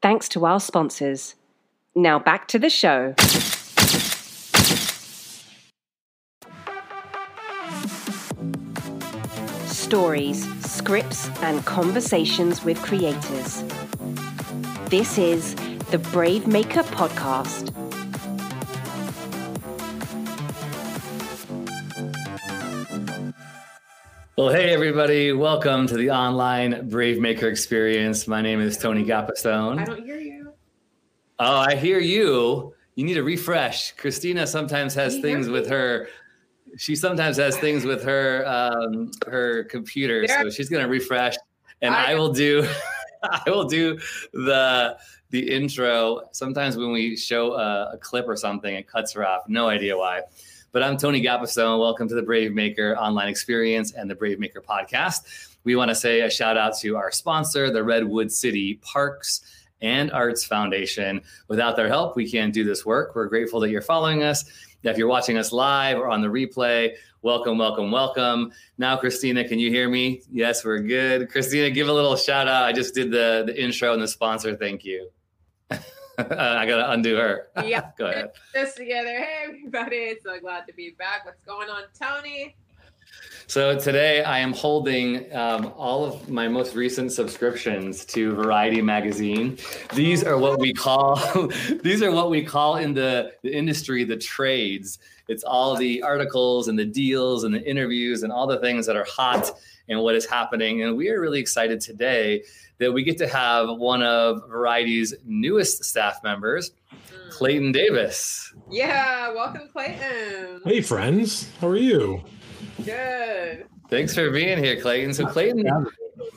Thanks to our sponsors. Now back to the show. Stories, scripts, and conversations with creators. This is the Brave Maker Podcast. Well, hey, everybody. Welcome to the online Brave Maker experience. My name is Tony Gapastione. I don't hear you. Oh, I hear you. You need a refresh. Krystina sometimes has things with her. She sometimes has things with her um, her computer, there. so she's gonna refresh, and I, I will do. I will do the the intro. Sometimes when we show a, a clip or something, it cuts her off. No idea why. But I'm Tony Gapastione. Welcome to the Brave Maker online experience and the Brave Maker podcast. We want to say a shout out to our sponsor, the Redwood City Parks and Arts Foundation. Without their help, we can't do this work. We're grateful that you're following us. If you're watching us live or on the replay, welcome, welcome, welcome. Now, Krystina, can you hear me? Yes, we're good. Krystina, give a little shout out. I just did the, the intro and the sponsor. Thank you. I gotta undo her. Yeah. Go ahead. This together. Hey everybody. So glad to be back. What's going on, Tony? So today I am holding um, all of my most recent subscriptions to Variety magazine. These are what we call these are what we call in the, the industry the trades. It's all the articles and the deals and the interviews and all the things that are hot and what is happening. And we are really excited today that we get to have one of Variety's newest staff members, hmm. Clayton Davis. Yeah, welcome, Clayton. Hey, friends. How are you? Good. Thanks for being here, Clayton. So, Clayton,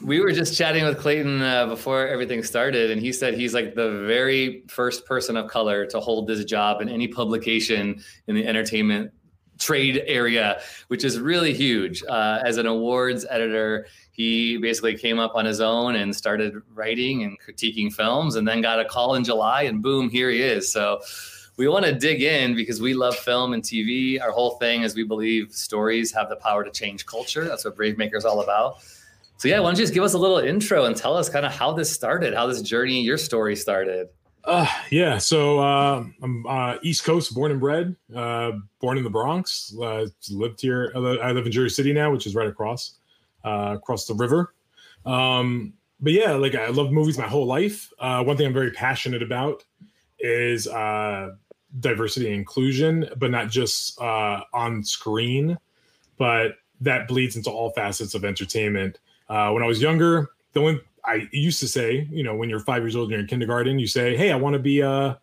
we were just chatting with Clayton uh, before everything started, and he said he's like the very first person of color to hold this job in any publication in the entertainment trade area, which is really huge. Uh, as an awards editor, he basically came up on his own and started writing and critiquing films, and then got a call in July, and boom, here he is. So we want to dig in because we love film and TV. Our whole thing is we believe stories have the power to change culture. That's what Brave Maker is all about. So yeah, why don't you just give us a little intro and tell us kind of how this started, how this journey, your story started. Uh, yeah. So uh, I'm uh, East Coast, born and bred. Uh, born in the Bronx. Uh, lived here. I live in Jersey City now, which is right across uh, across the river. Um, but yeah, like I love movies my whole life. Uh, one thing I'm very passionate about is uh, diversity and inclusion, but not just uh, on screen, but that bleeds into all facets of entertainment. Uh, when I was younger, the only I used to say, you know, when you're five years old and you're in kindergarten, you say, "Hey, I want to be uh,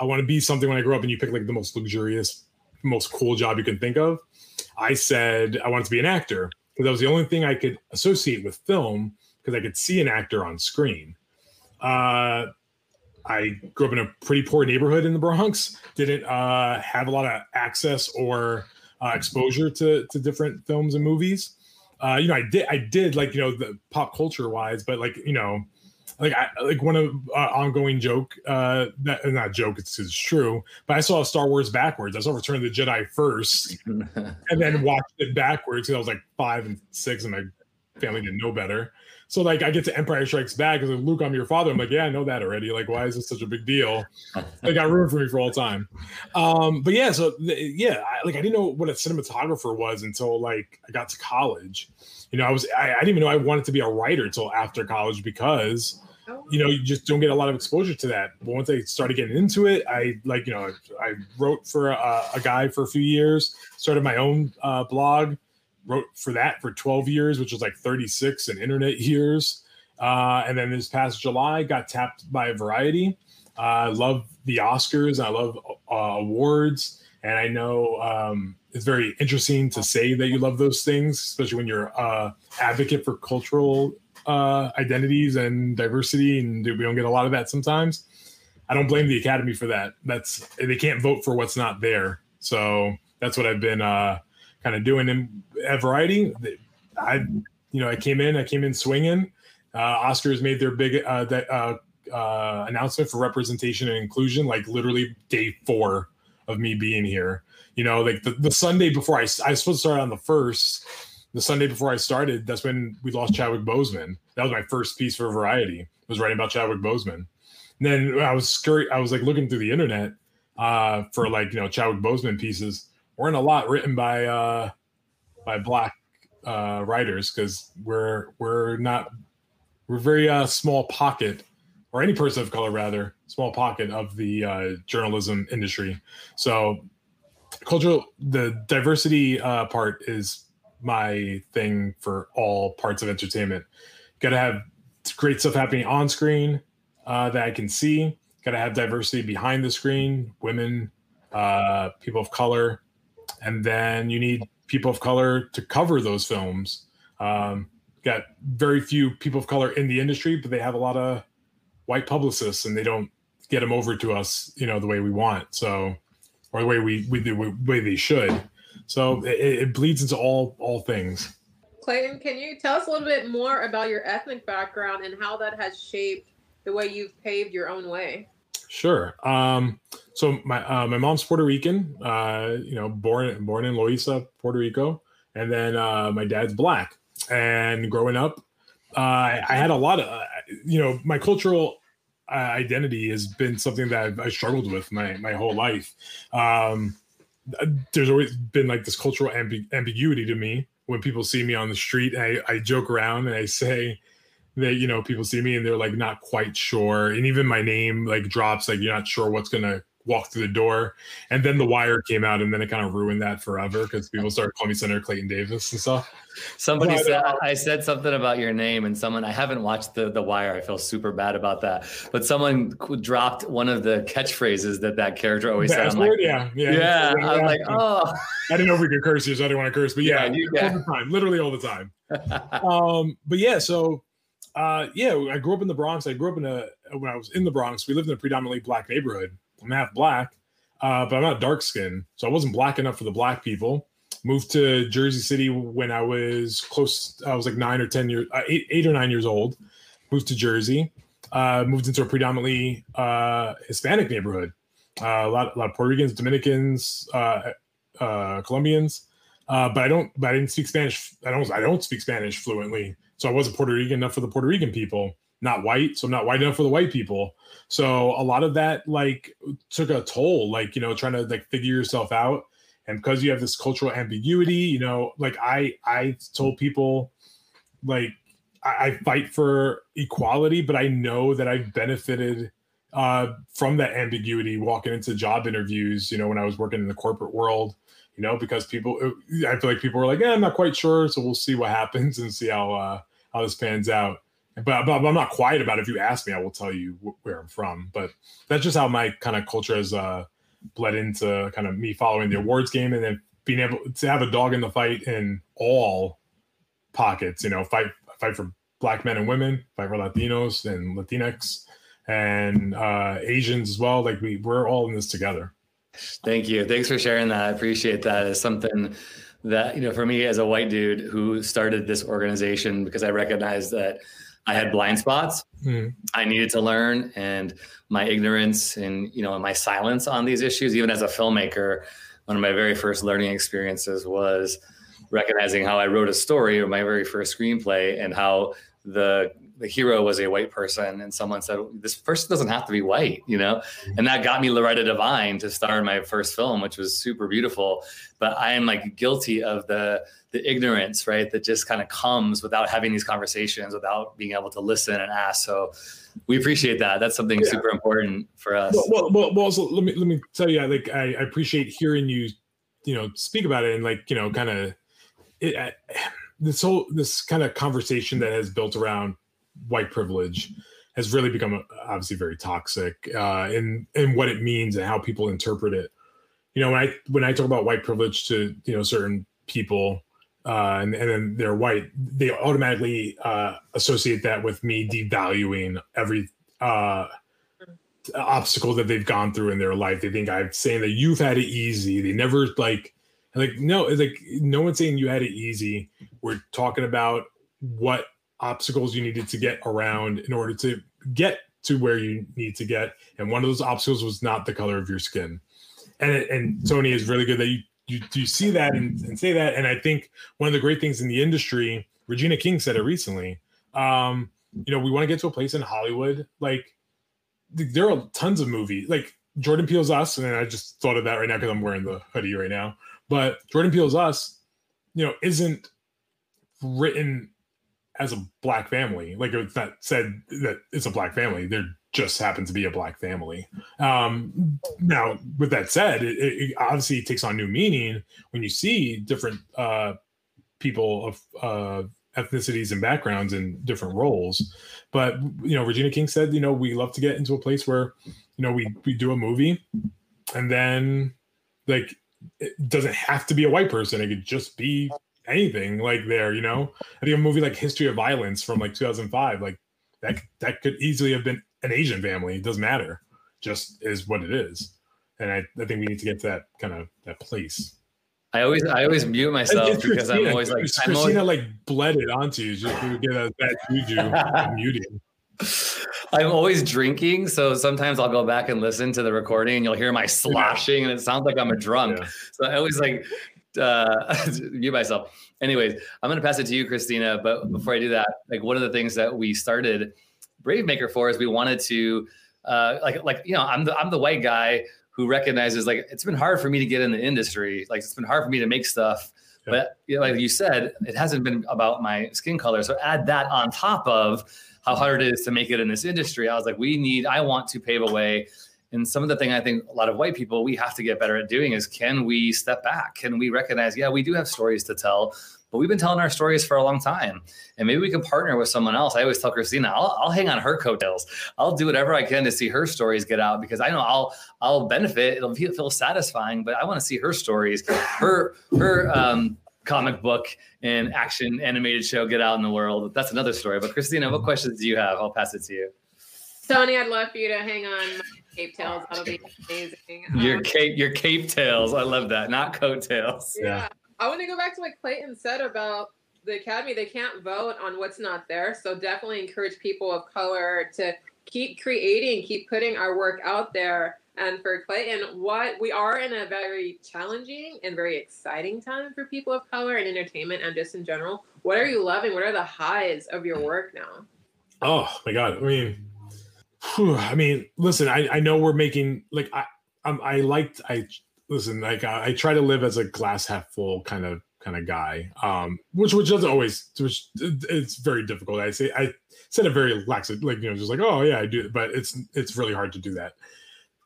I want to be something when I grow up," and you pick like the most luxurious, most cool job you can think of. I said I wanted to be an actor because that was the only thing I could associate with film because I could see an actor on screen. Uh, I grew up in a pretty poor neighborhood in the Bronx. Didn't uh, have a lot of access or uh, exposure to to different films and movies uh, you know, I did, I did like, you know, the pop culture wise, but like, you know, like I like one of uh, ongoing joke, uh, that, not joke, it's, it's true, but I saw Star Wars backwards. I saw Return of the Jedi first, and then watched it backwards because I was like five and six, and my family didn't know better. So like I get to Empire Strikes Back and like, Luke, I'm your father. I'm like, yeah, I know that already. Like, why is this such a big deal? They got room for me for all time. Um, but yeah, so yeah, I, like I didn't know what a cinematographer was until like I got to college. You know, I was I, I didn't even know I wanted to be a writer until after college because you know you just don't get a lot of exposure to that. But once I started getting into it, I like you know I wrote for a, a guy for a few years, started my own uh, blog wrote for that for 12 years, which was like 36 in internet years. Uh, and then this past July, got tapped by Variety. I uh, love the Oscars. I love uh, awards, and I know um, it's very interesting to say that you love those things, especially when you're uh, advocate for cultural uh, identities and diversity, and we don't get a lot of that sometimes. I don't blame the Academy for that. That's they can't vote for what's not there. So that's what I've been uh, kind of doing. in at Variety, I, you know, I came in, I came in swinging. Uh, Oscars made their big uh, that, uh, uh, announcement for representation and inclusion, like literally day four of me being here. You know, like the, the Sunday before I, I was supposed to start on the first. The Sunday before I started, that's when we lost Chadwick Boseman. That was my first piece for Variety. was writing about Chadwick Boseman. And then I was scurry, I was like looking through the internet uh, for like you know Chadwick Boseman pieces. Weren't a lot written by uh, by black uh, writers because we're we're not we're very uh, small pocket or any person of color rather small pocket of the uh, journalism industry. So cultural the diversity uh, part is my thing for all parts of entertainment. Got to have great stuff happening on screen uh, that I can see. Got to have diversity behind the screen, women, uh, people of color, and then you need people of color to cover those films. Um, got very few people of color in the industry, but they have a lot of white publicists, and they don't get them over to us, you know, the way we want. So, or the way we, we the way they should. So it, it bleeds into all all things. Clayton, can you tell us a little bit more about your ethnic background and how that has shaped the way you've paved your own way? Sure. Um, so my uh, my mom's Puerto Rican. Uh, you know, born born in Loíza, Puerto Rico, and then uh, my dad's black. And growing up, uh, I, I had a lot of uh, you know my cultural uh, identity has been something that I've, I struggled with my my whole life. Um, there's always been like this cultural ambi- ambiguity to me when people see me on the street. I, I joke around and I say that you know people see me and they're like not quite sure and even my name like drops like you're not sure what's gonna walk through the door and then the wire came out and then it kind of ruined that forever because people started calling me senator clayton davis and stuff somebody but, said uh, i said something about your name and someone i haven't watched the, the wire i feel super bad about that but someone dropped one of the catchphrases that that character always said like, yeah yeah yeah i was like oh i didn't know if we could curse here so i didn't want to curse but yeah, yeah, yeah. all the time literally all the time um but yeah so uh, yeah, I grew up in the Bronx. I grew up in a when I was in the Bronx. We lived in a predominantly black neighborhood. I'm half black, uh, but I'm not dark skinned, so I wasn't black enough for the black people. Moved to Jersey City when I was close. I was like nine or ten years, uh, eight, eight or nine years old. Moved to Jersey. Uh, moved into a predominantly uh, Hispanic neighborhood. Uh, a lot, a lot of Puerto Ricans, Dominicans, uh, Colombians. Uh, but I don't. But I didn't speak Spanish. I don't. I don't speak Spanish fluently. So I wasn't Puerto Rican enough for the Puerto Rican people, not white. So I'm not white enough for the white people. So a lot of that like took a toll, like, you know, trying to like figure yourself out. And because you have this cultural ambiguity, you know, like I I told people like I, I fight for equality, but I know that I've benefited uh, from that ambiguity walking into job interviews, you know, when I was working in the corporate world you know, because people, I feel like people were like, yeah, I'm not quite sure. So we'll see what happens and see how, uh, how this pans out. But, but, I'm not quiet about it. If you ask me, I will tell you where I'm from. But that's just how my kind of culture has uh, bled into kind of me following the awards game and then being able to have a dog in the fight in all pockets. You know, fight fight for black men and women, fight for Latinos and Latinx and uh, Asians as well. Like we we're all in this together. Thank you. Thanks for sharing that. I appreciate that. It's something that you know for me as a white dude who started this organization because I recognize that I had blind spots. Mm. I needed to learn, and my ignorance and you know my silence on these issues, even as a filmmaker, one of my very first learning experiences was recognizing how I wrote a story or my very first screenplay and how the the hero was a white person and someone said this person doesn't have to be white you know? Mm-hmm. and that got me loretta devine to star in my first film which was super beautiful. But i am like guilty of the the ignorance right that just kind of comes without having these conversations without being able to listen and ask. So we appreciate that. That's something yeah. super important for us. Well, well, well also let me let me tell you like I, I appreciate hearing you you know speak about it and like you know kind of it, this whole this kind of conversation that has built around white privilege has really become obviously very toxic uh, in in what it means and how people interpret it. You know, when I when I talk about white privilege to you know certain people, uh, and, and then they're white, they automatically uh, associate that with me devaluing every uh, obstacle that they've gone through in their life. They think I'm saying that you've had it easy. They never like, like no, it's like no one's saying you had it easy. We're talking about what obstacles you needed to get around in order to get to where you need to get, and one of those obstacles was not the color of your skin. And and Tony is really good that you you, you see that and, and say that. And I think one of the great things in the industry, Regina King said it recently. Um, you know, we want to get to a place in Hollywood. Like there are tons of movies like Jordan Peele's Us, and I just thought of that right now because I'm wearing the hoodie right now. But Jordan Peele's Us, you know, isn't written as a black family. Like it's not said that it's a black family. There just happens to be a black family. Um, now, with that said, it, it obviously takes on new meaning when you see different uh, people of uh, ethnicities and backgrounds in different roles. But you know, Regina King said, you know, we love to get into a place where you know we we do a movie, and then like it doesn't have to be a white person; it could just be anything like there. You know, I think a movie like History of Violence from like 2005, like that that could easily have been an Asian family. It doesn't matter, just is what it is. And I, I think we need to get to that kind of that place. I always I always mute myself it's because Krystina. I'm always like Krystina I'm always... like bled it onto you just to get a bad juju muting. I'm always drinking, so sometimes I'll go back and listen to the recording, and you'll hear my sloshing, and it sounds like I'm a drunk. Yeah. So I always like uh, mute myself. Anyways, I'm gonna pass it to you, Krystina. But before I do that, like one of the things that we started Brave Maker for is we wanted to uh, like like you know I'm the I'm the white guy who recognizes like it's been hard for me to get in the industry. Like it's been hard for me to make stuff. Yeah. But you know, like you said, it hasn't been about my skin color. So add that on top of how hard it is to make it in this industry. I was like, we need, I want to pave a way. And some of the thing I think a lot of white people we have to get better at doing is can we step back? Can we recognize, yeah, we do have stories to tell, but we've been telling our stories for a long time and maybe we can partner with someone else i always tell krystina i'll, I'll hang on her coattails i'll do whatever i can to see her stories get out because i know i'll i'll benefit it'll feel, feel satisfying but i want to see her stories her her um, comic book and action animated show get out in the world that's another story but krystina what questions do you have i'll pass it to you tony i'd love for you to hang on cape tails that'll be amazing your um, cape your cape tails i love that not coattails. yeah. yeah. I want to go back to what Clayton said about the academy. They can't vote on what's not there. So definitely encourage people of color to keep creating, keep putting our work out there. And for Clayton, what we are in a very challenging and very exciting time for people of color in entertainment and just in general. What are you loving? What are the highs of your work now? Oh my God. I mean, whew, I mean, listen, I, I know we're making like I, I'm, I liked, I listen, like I, I, try to live as a glass half full kind of kind of guy, um, which which doesn't always, which it's very difficult. I say I said it very lax, like you know, just like oh yeah, I do, but it's it's really hard to do that.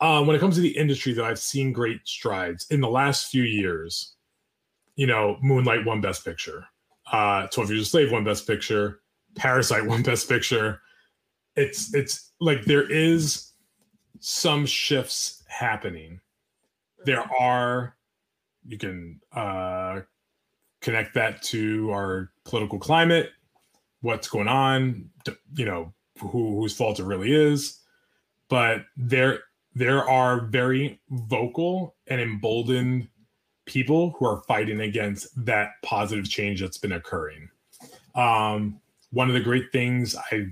Um, when it comes to the industry, though, I've seen great strides in the last few years. You know, Moonlight won Best Picture, uh, Twelve Years a Slave won Best Picture, Parasite won Best Picture. It's it's like there is some shifts happening there are you can uh, connect that to our political climate what's going on you know who whose fault it really is but there there are very vocal and emboldened people who are fighting against that positive change that's been occurring. Um, one of the great things i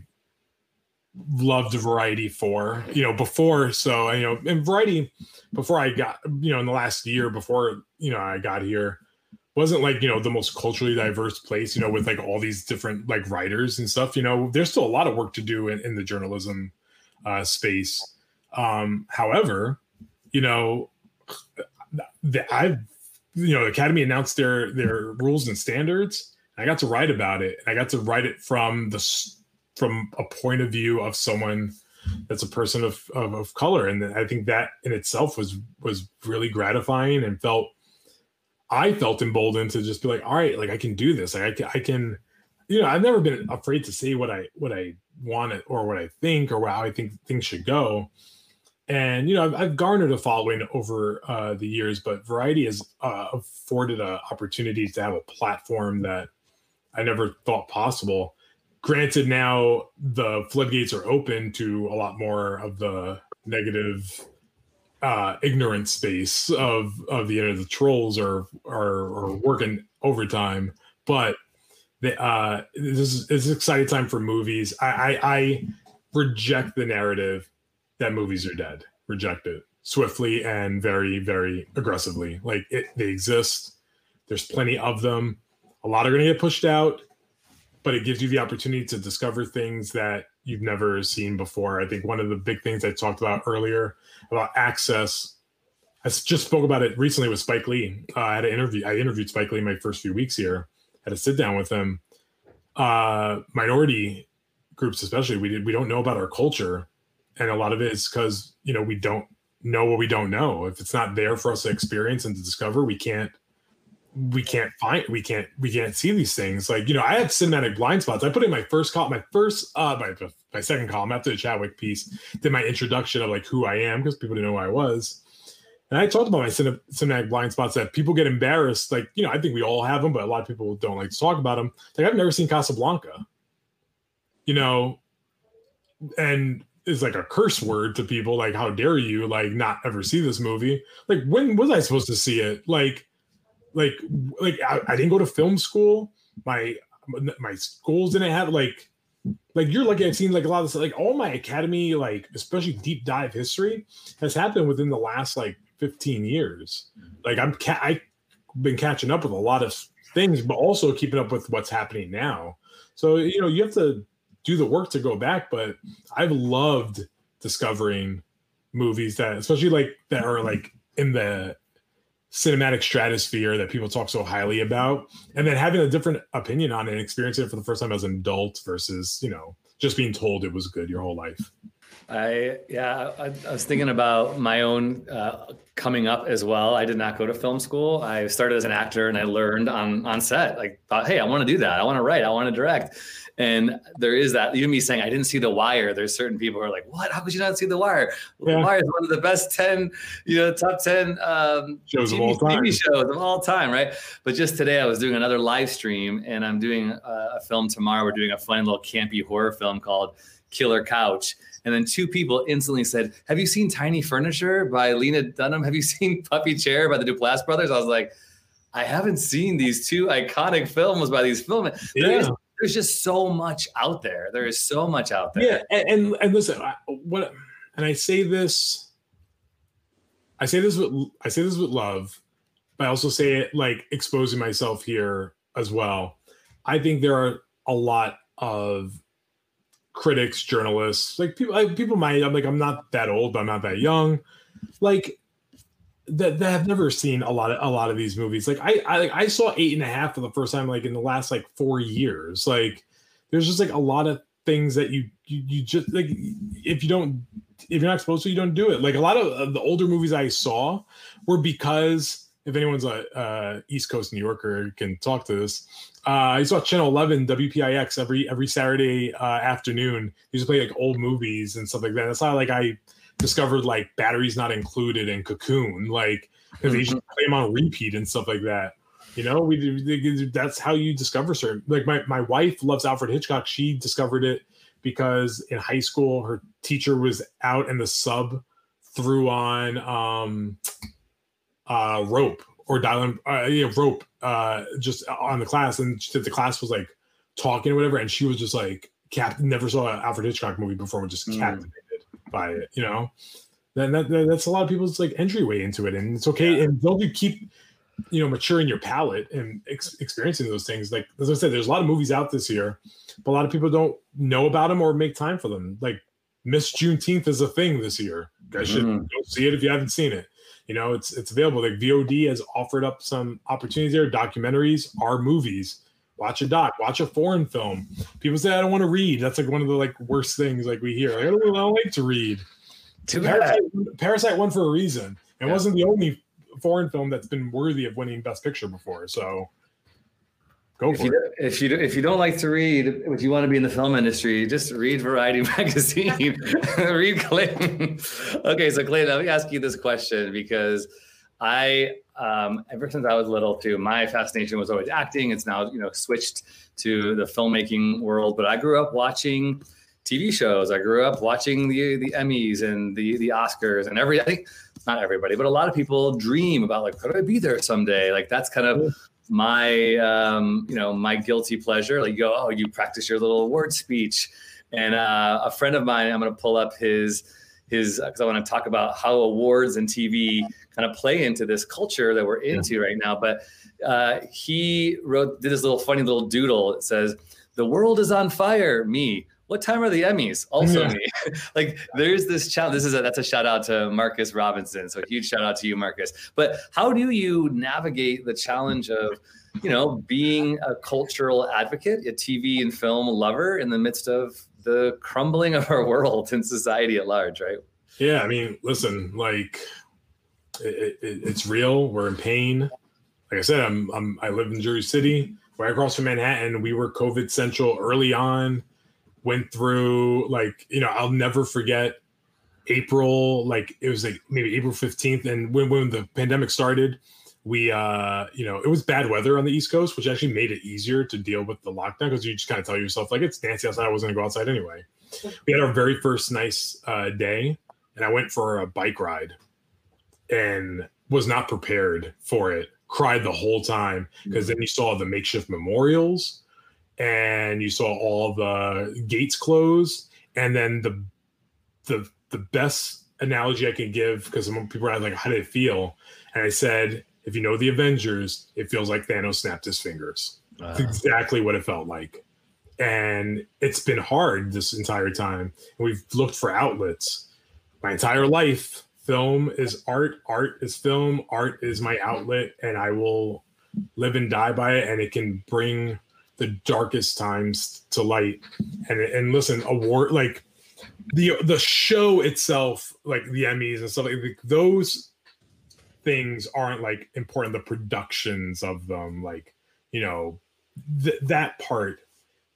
loved variety for you know before so you know and variety before i got you know in the last year before you know i got here wasn't like you know the most culturally diverse place you know with like all these different like writers and stuff you know there's still a lot of work to do in, in the journalism uh space um however you know the, i've you know the academy announced their their rules and standards. I got to write about it. And i got to write it from the from a point of view of someone that's a person of, of, of color. And i think that in itself was was really gratifying and felt i felt emboldened to just be like all right like i can do this. Like i can, I can you know i've never been afraid to say what i what i want or what i think or how i think things should go and you know I've, I've garnered a following over uh, the years, but Variety has uh, afforded a opportunity to have a platform that I never thought possible. Granted, now the floodgates are open to a lot more of the negative, uh, ignorant space of of the internet. The trolls are are, are working overtime, but the, uh, this is an exciting time for movies. I, I, I reject the narrative that movies are dead. Reject it swiftly and very, very aggressively. Like it, they exist. There's plenty of them. A lot are going to get pushed out, but it gives you the opportunity to discover things that you've never seen before. I think one of the big things I talked about earlier about access. I just spoke about it recently with Spike Lee. Uh, I had an interview. I interviewed Spike Lee my first few weeks here. had a sit down with him. Uh, minority groups, especially, we did. We don't know about our culture and a lot of it is because you know we don't know what we don't know. If it's not there for us to experience and to discover we can't we can't find we can't we can't see these things. Like you know i have cinematic blind spots. I put in my first call my first uh my, my second column after the chadwick piece did my introduction of like who i am because people didn't know who i was. And i talked about my cin- cinematic blind spots that people get embarrassed. Like you know i think we all have them but a lot of people don't like to talk about them like i've never seen casablanca. You know? And is like a curse word to people like how dare you like not ever see this movie? Like when was i supposed to see it? Like like like i, I didn't go to film school. My my schools didn't have like like you're lucky i've seen like a lot of this like all my academy like especially deep dive history has happened within the last like 15 years. Like i'm ca- i've been catching up with a lot of things but also keeping up with what's happening now. So you know you have to do the work to go back. But I've loved discovering movies that, especially like that are like in the cinematic stratosphere that people talk so highly about, and then having a different opinion on it and experiencing it for the first time as an adult versus you know just being told it was good your whole life. I yeah, I, I, was thinking about my own uh, coming up as well. I did not go to film school. I started as an actor, and I learned on on set. Like, thought, hey, I want to do that. I want to write. I want to direct. And there is that. Even me saying I didn't see The Wire. There's certain people who are like, "What? How could you not see The Wire? Yeah. The Wire is one of the best ten, you know, top ten um, shows TV, of all time. TV shows of all time, right?" But just today, I was doing another live stream, and I'm doing a, a film tomorrow. We're doing a fun little campy horror film called Killer Couch. And then two people instantly said, Have you seen Tiny Furniture by Lena Dunham? Have you seen Puffy Chair by the Duplass brothers? I was like, I haven't seen these two iconic films by these filmmakers. Yeah there's just so much out there. There is so much out there. Yeah, and and, and listen, I, what and I say this, I say this with I say this with love, but I also say it like exposing myself here as well. I think there are a lot of critics, journalists, like people, like people might. I'm like I'm not that old, but I'm not that young. Like that, that have never seen a lot of a lot of these movies. Like I I, like, I saw eight and a half for the first time like in the last like four years. Like there's just like a lot of things that you you, you just like if you don't if you're not supposed to you don't do it. Like a lot of the older movies I saw were because if anyone's a uh, East Coast New Yorker can talk to this. Uh, I saw Channel 11 WPIX every every Saturday uh, afternoon. They used to play like old movies and stuff like that. That's how like I discovered like batteries not included in Cocoon, like because they mm-hmm. play them on repeat and stuff like that. You know, we that's how you discover certain. Like my my wife loves Alfred Hitchcock. She discovered it because in high school her teacher was out in the sub threw on um uh rope or dialing uh, yeah, rope uh just on the class and the class was like talking or whatever and she was just like cap never saw an Alfred Hitchcock movie before and just mm. captivated by it, you know. Then that, that, that's a lot of people's like entryway into it, and it's okay. Yeah. And don't you keep, you know, maturing your palate and ex- experiencing those things. Like as I said, there's a lot of movies out this year, but a lot of people don't know about them or make time for them. Like Miss Juneteenth is a thing this year. You guys should mm. go see it if you haven't seen it. You know, it's it's available. Like VOD has offered up some opportunities there. Documentaries are movies watch a doc, watch a foreign film. People say I don't want to read. That's like one of the like worst things like we hear. Like, I, don't, I don't like to read. Too Parasite, Parasite won for a reason. It yeah. wasn't the only foreign film that's been worthy of winning Best Picture before. So go if for you, it. If you if you don't like to read, if you want to be in the film industry, just read Variety magazine. read Clayton. okay, so Clayton, let me ask you this question because I um, ever since I was little too, my fascination was always acting. It's now you know switched to the filmmaking world, but I grew up watching TV shows. I grew up watching the the Emmys and the the Oscars and every I think not everybody, but a lot of people dream about like could I be there someday? Like that's kind of my um, you know my guilty pleasure. Like you go, oh, you practice your little word speech, and uh, a friend of mine, I'm going to pull up his his because I want to talk about how awards and TV kind of play into this culture that we're into right now. But uh, he wrote did this little funny little doodle. It says, "The world is on fire." Me what time are the Emmys? Also yeah. me. like there's this challenge. This is a, that's a shout out to Marcus Robinson. So huge shout out to you, Marcus. But how do you navigate the challenge of, you know, being a cultural advocate, a TV and film lover in the midst of the crumbling of our world and society at large, right? Yeah, I mean, listen, like it, it, it's real. We're in pain. Like I said, I'm, I'm I live in Jersey City, right across from Manhattan. We were COVID central early on went through like you know I'll never forget April like it was like maybe April 15th and when when the pandemic started we uh you know it was bad weather on the east coast which actually made it easier to deal with the lockdown because you just kind of tell yourself like it's nasty outside I wasn't gonna go outside anyway. We had our very first nice uh, day and I went for a bike ride and was not prepared for it cried the whole time because then you saw the makeshift memorials and you saw all the gates close. And then the the the best analogy i can give because people are like how did it feel? And i said if you know the avengers it feels like thanos snapped his fingers. Uh. That's exactly what it felt like. And it's been hard this entire time. We've looked for outlets. My entire life film is art art is film art is my outlet and i will live and die by it and it can bring the darkest times to light. And and listen award like the the show itself like the emmys and stuff like those things aren't like important. The productions of them like you know th- that part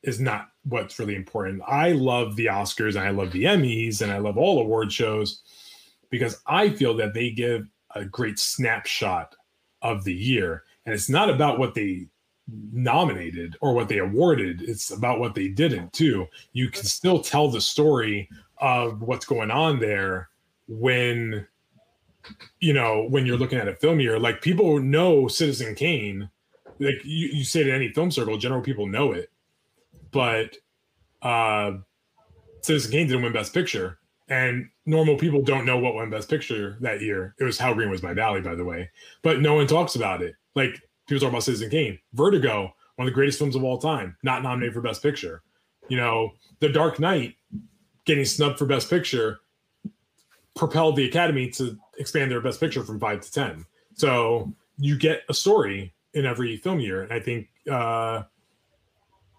is not what's really important. I love the oscars and i love the emmys and i love all award shows because i feel that they give a great snapshot of the year. And it's not about what they nominated or what they awarded it's about what they didn't too. You can still tell the story of what's going on there when you know when you're looking at a film year. Like people know citizen kane. Like you, you say to any film circle general people know it. But uh citizen kane didn't win best picture and normal people don't know what won best picture that year. It was how green was my valley by the way. But no one talks about it. Like people talk about Citizen Kane. Vertigo, one of the greatest films of all time, not nominated for Best Picture. You know, The Dark Knight getting snubbed for Best Picture propelled the Academy to expand their Best Picture from five to ten. So you get a story in every film year, and I think uh,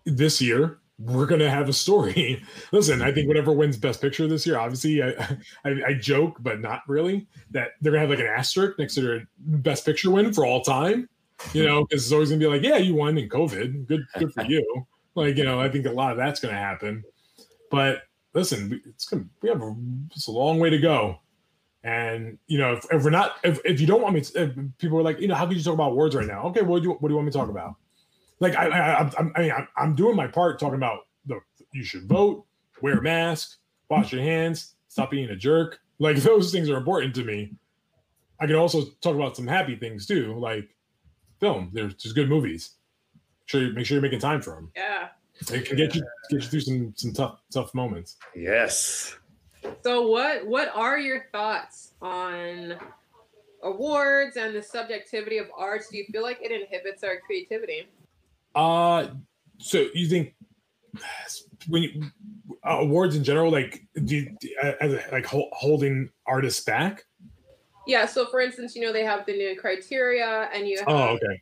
this year we're going to have a story. Listen, I think whatever wins Best Picture this year, obviously, I, I, I joke, but not really, that they're going to have like an asterisk next to their Best Picture win for all time you know, because it's always gonna be like, yeah, you won in COVID, good, good for you. Like, you know, I think a lot of that's gonna happen. But listen, it's gonna we have a, it's a long way to go. And you know, if, if we're not, if, if you don't want me, to, people are like, you know, how could you talk about words right now? Okay, what do you what do you want me to talk about? Like, I, I, I, I mean, I'm doing my part talking about the you should vote, wear a mask, wash your hands, stop being a jerk. Like those things are important to me. I can also talk about some happy things too, like film. There's just good movies. Make sure you make sure you're making time for them. Yeah. It can get you get you through some some tough tough moments. Yes. So what what are your thoughts on awards and the subjectivity of arts? Do you feel like it inhibits our creativity? Uh so you think when you, uh, awards in general, like do you, as a, like holding artists back? Yeah. So, for instance, you know they have the new criteria, and you. Oh, have, oh, okay.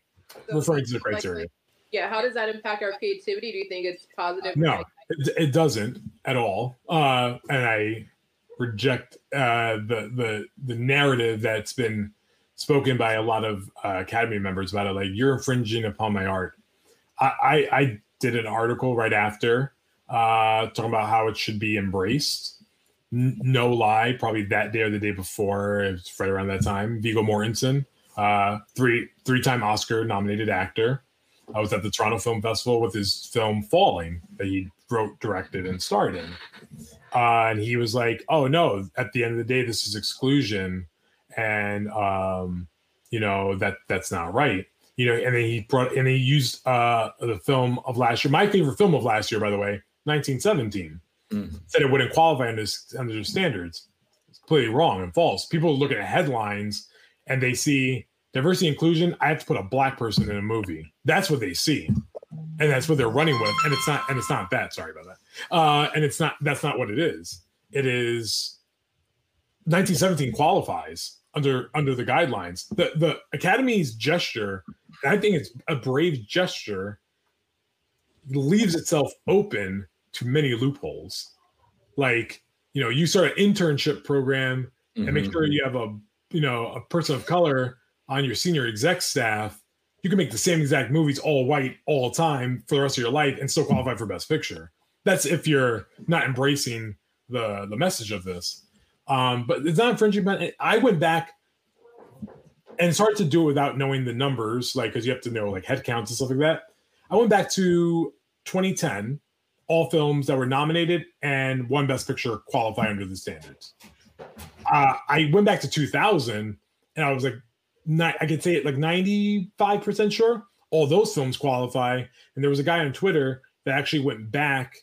Referring to the criteria. Like, yeah. How does that impact our creativity? Do you think it's positive? No, it, it doesn't at all. Uh, and I reject uh, the the the narrative that's been spoken by a lot of uh, academy members about it. Like you're infringing upon my art. I, I, I did an article right after uh, talking about how it should be embraced. No lie, probably that day or the day before, it was right around that time. Viggo Mortensen, uh, three three time Oscar nominated actor. I was at the Toronto Film Festival with his film Falling that he wrote, directed, and starred in. Uh, and he was like, "Oh no! At the end of the day, this is exclusion, and um, you know that that's not right." You know, and then he brought and he used uh, the film of last year, my favorite film of last year, by the way, 1917. Mm-hmm. Said it wouldn't qualify under under the standards. It's completely wrong and false. People look at headlines and they see diversity inclusion. I have to put a black person in a movie. That's what they see, and that's what they're running with. And it's not. And it's not that. Sorry about that. Uh, and it's not. That's not what it is. It is 1917 qualifies under under the guidelines. The the Academy's gesture, I think it's a brave gesture, leaves itself open many loopholes. Like, you know, you start an internship program mm-hmm. and make mm-hmm. sure you have a, you know, a person of color on your senior exec staff. You can make the same exact movies all white all the time for the rest of your life and still qualify for best picture. That's if you're not embracing the the message of this. Um, but it's not infringing. I went back and it's hard to do it without knowing the numbers, like because you have to know like head counts and stuff like that. I went back to 2010 all films that were nominated and one Best Picture qualify under the standards. Uh, I went back to 2000 and I was like, I could say it like 95% sure all those films qualify. And there was a guy on Twitter that actually went back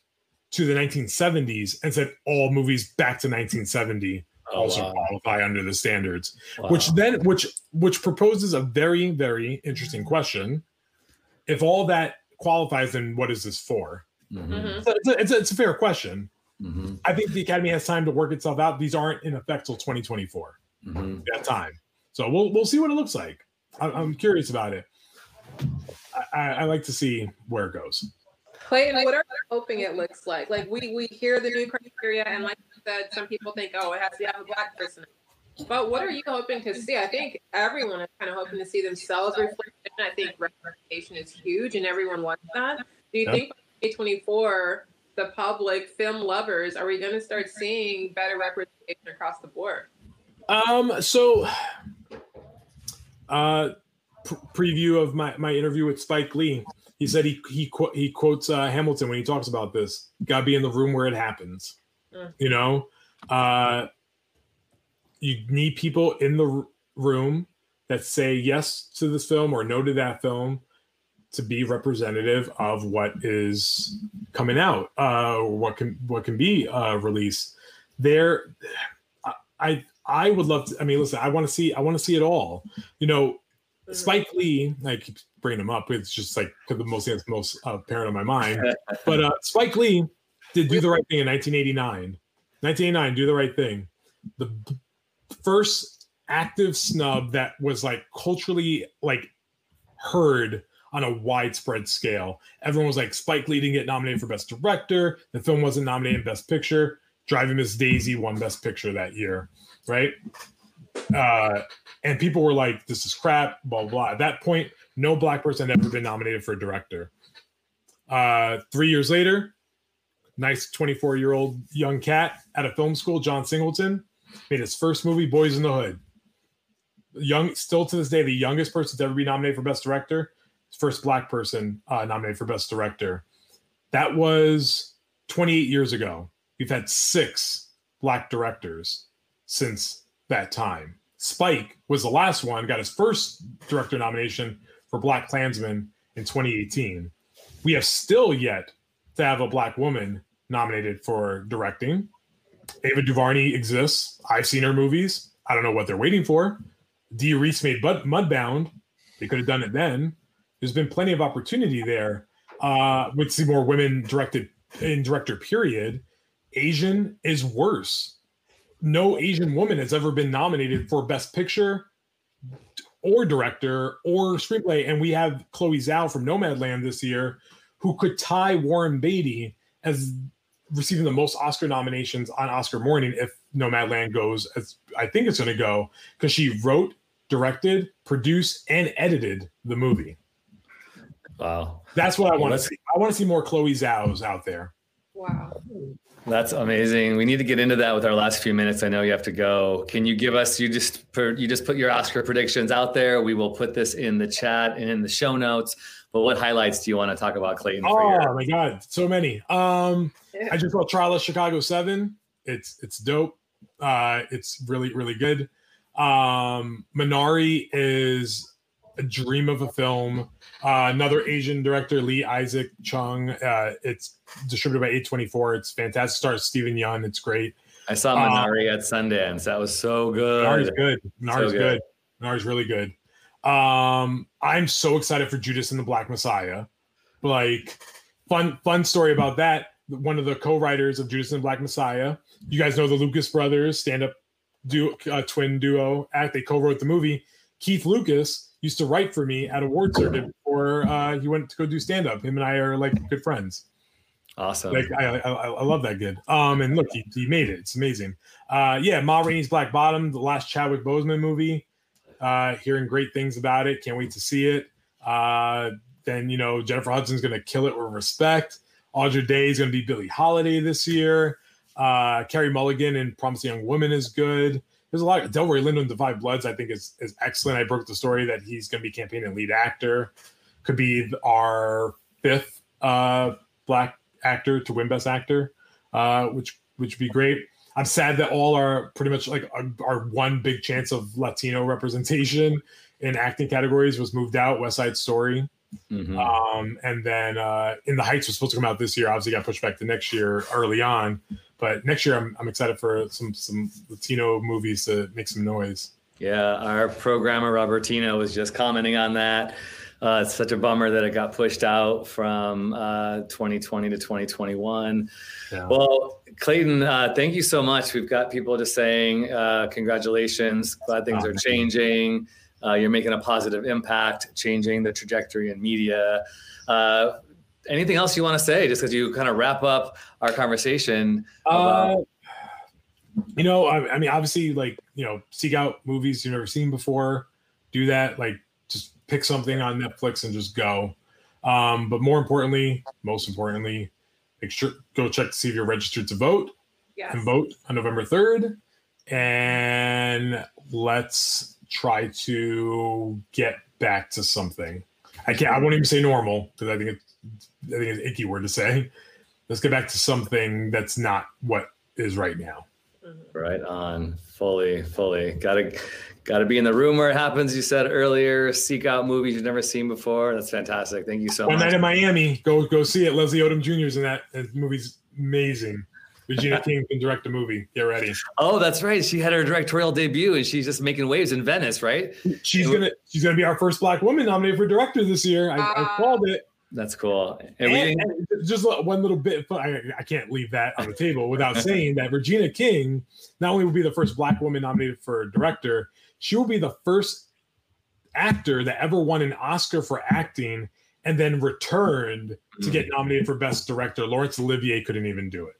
to the 1970s and said all movies back to 1970 oh, also wow. qualify under the standards. Wow. Which then which which proposes a very very interesting question. If all that qualifies, then what is this for? Mm-hmm. So it's, a, it's, a, it's, a, fair question. Mm-hmm. I think the academy has time to work itself out. These aren't in effect till 2024. Mm-hmm. That time, so we'll we'll see what it looks like. I, am curious about it. I, I, like to see where it goes. Clayton, what are you hoping it looks like? Like we we hear the new criteria, and like you said, some people think, oh, it has to have a black person. But what are you hoping to see? I think everyone is kind of hoping to see themselves reflected. I think representation is huge, and everyone wants that. Do you yep. think 2024, the public, film lovers, are we going to start seeing better representation across the board? Um, so, uh, preview of my, my interview with Spike Lee. He said he he qu- he quotes uh, Hamilton when he talks about this. Got to be in the room where it happens. Mm. You know, uh, you need people in the r- room that say yes to this film or no to that film to be representative of what is coming out, uh, what can what can be uh, released. There, I I would love to. I mean, listen, I want to see I want to see it all. You know, mm-hmm. Spike Lee. I keep bringing him up. It's just like the most the most uh, apparent on my mind. but uh, Spike Lee did do the right thing in 1989. 1989, do the right thing. The first active snub that was like culturally like heard on a widespread scale. Everyone was like, Spike Lee didn't get nominated for Best Director. The film wasn't nominated Best Picture. Driving Miss Daisy won Best Picture that year, right? Uh, and people were like, this is crap, blah, blah, blah. At that point, no black person had ever been nominated for a director. Uh, three years later, nice 24 year old young cat at a film school, John Singleton, made his first movie, Boys in the Hood. Young, still to this day, the youngest person to ever be nominated for Best Director first black person uh, nominated for best director. That was 28 years ago. We've had six black directors since that time. Spike was the last one, got his first director nomination for Black Klansman in 2018. We have still yet to have a black woman nominated for directing. Ava DuVernay exists. I've seen her movies. I don't know what they're waiting for. Dee Rees made Mudbound. They could have done it then there's been plenty of opportunity there. Uh, with see more women directed in director period. Asian is worse. No Asian woman has ever been nominated for Best Picture or director or screenplay. And we have Chloe Zhao from Nomadland this year, who could tie Warren Beatty as receiving the most Oscar nominations on Oscar morning if Nomadland goes as I think it's going to go because she wrote, directed, produced, and edited the movie Wow. That's what I want to see. I want to see more Chloe Zhao's out there. Wow. That's amazing. We need to get into that with our last few minutes. I know you have to go. Can you give us? You just put, you just put your Oscar predictions out there. We will put this in the chat and in the show notes. But what highlights do you want to talk about, Clayton? For Oh your, my god, so many. Um, Yeah. I just saw Trial of Chicago Seven. It's it's dope. Uh, it's really really good. Um, Minari is a dream of a film. Uh, another Asian director, Lee Isaac Chung. Uh, it's distributed by A24. It's fantastic. Stars Steven Yeun. It's great. I saw uh, Minari at Sundance. That was so good. Minari's good. Minari's good. good. Minari's really good. Um, I'm so excited for Judas and the Black Messiah. Like, fun fun story about that. One of the co-writers of Judas and the Black Messiah. You guys know the Lucas brothers, stand-up duo, uh, twin duo act. They co-wrote the movie. Keith Lucas used to write for me at Award Circuit before uh, he went to go do stand-up. Him and I are like good friends. Awesome. Like I, I, I love that kid. Um, and look, he, he made it. It's amazing. Uh, yeah, Ma Rainey's Black Bottom, the last Chadwick Boseman movie. Uh, hearing great things about it. Can't wait to see it. Uh, then you know Jennifer Hudson's gonna kill it with respect. Andra Day is gonna be Billie Holiday this year. Uh, Carey Mulligan in Promising Young Woman is good. There's a lot. Of, Delroy Lindo in Da 5 Bloods, I think, is is excellent. I broke the story that he's going to be campaigning lead actor. Could be our fifth uh, black actor to win Best Actor, uh, which which would be great. I'm sad that all are pretty much like our one big chance of Latino representation in acting categories was moved out. West Side Story, Mhm. um, and then uh, In the Heights was supposed to come out this year. Obviously, got pushed back to next year early on. But next year, I'm, I'm excited for some some Latino movies to make some noise. Yeah, our programmer Robertino was just commenting on that. Uh, it's such a bummer that it got pushed out from uh, 2020 to 2021. Yeah. Well, Clayton, uh, thank you so much. We've got people just saying uh, congratulations. Glad things Oh, are changing. Uh, you're making a positive impact, changing the trajectory in media. Uh, anything else you want to say, just because you kind of wrap up our conversation? Uh, you know, I, I mean, obviously, like you know, seek out movies you've never seen before. Do that. Like, just pick something on Netflix and just go. Um, but more importantly, most importantly, make sure go check to see if you're registered to vote Yes. and vote on November third. And let's try to get back to something. I can't. I won't even say normal because I think it's. I think it's an icky word to say. Let's get back to something that's not what is right now. Mm-hmm. Right on. Fully, fully. Gotta gotta be in the room where it happens. You said earlier, seek out movies you've never seen before. That's fantastic. Thank you so One much. night in Miami, go go see it. Leslie Odom Jr. is in that. That movie's amazing. Regina King can direct a movie. Get ready. Oh, that's right. She had her directorial debut and she's just making waves in Venice, right? She's gonna she's gonna be our first black woman nominated for director this year. I, I Ah. called it. That's cool. And we And, and just one little bit. I, I can't leave that on the table without saying that Regina King not only will be the first black woman nominated for director, she will be the first actor that ever won an Oscar for acting and then returned to get nominated for best director. Laurence Olivier couldn't even do it.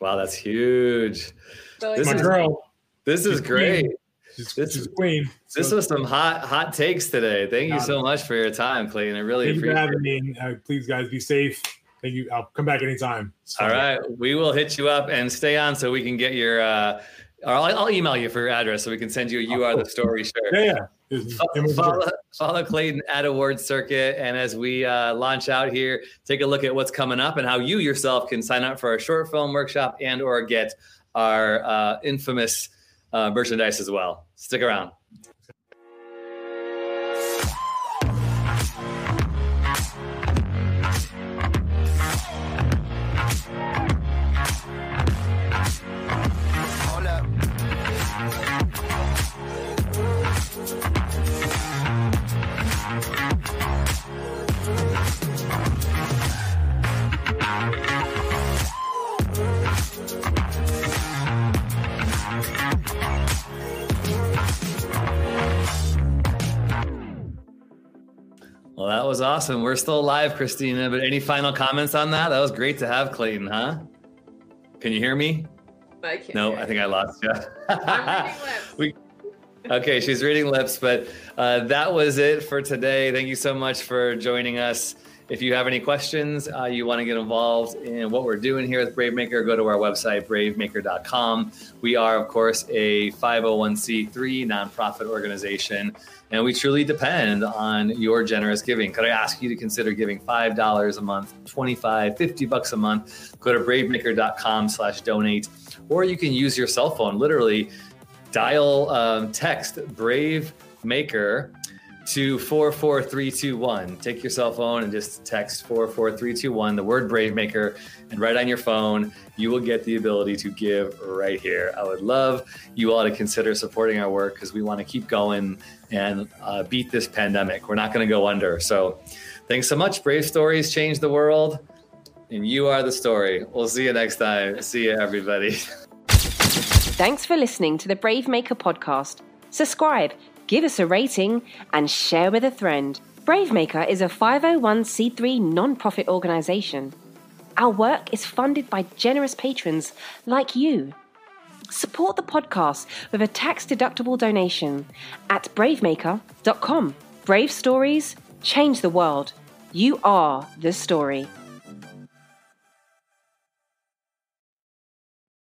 Wow, that's huge. So, This My is- girl, This is She's great. queen. she's, This- is a queen. This So was some hot, hot takes today. Thank you so much for your time, Clayton. I really thank you for appreciate it. having me. Uh, please, guys, be safe. Thank you. I'll come back anytime. It's All fun. We will hit you up and stay on so we can get your uh or I'll, I'll email you for your address so we can send you a you are the story shirt. Yeah, yeah. It's- Fo- it was- follow, follow Clayton at Award Circuit. And as we uh, launch out here, take a look at what's coming up and how you yourself can sign up for our short film workshop and or get our uh, infamous uh, merchandise as well. Stick around. That was awesome. We're still live, Krystina. But any final comments on that? That was great to have Clayton, huh? Can you hear me? I can't No, I think I lost you. I'm reading lips. we okay, she's reading lips, but uh, that was it for today. Thank you so much for joining us. If you have any questions, uh, you want to get involved in what we're doing here with Bravemaker, go to our website, bravemaker.com. We are, of course, a 501c3 nonprofit organization, and we truly depend on your generous giving. Could I ask you to consider giving $5 a month, 25, 50 bucks a month? Go to bravemaker.com slash donate, or you can use your cell phone, literally dial um, text Brave Maker to 44321. Take your cell phone and just text 44321, the word Brave Maker, and right on your phone, you will get the ability to give right here. I would love you all to consider supporting our work because we want to keep going and uh, beat this pandemic. We're not going to go under. So thanks so much. Brave Stories change the world, and you are the story. We'll see you next time. See you, everybody. Thanks for listening to the Brave Maker podcast. Subscribe give us a rating, and share with a friend. Bravemaker is a 501c3 non-profit organization. Our work is funded by generous patrons like you. Support the podcast with a tax-deductible donation at bravemaker.com. Brave stories change the world. You are the story.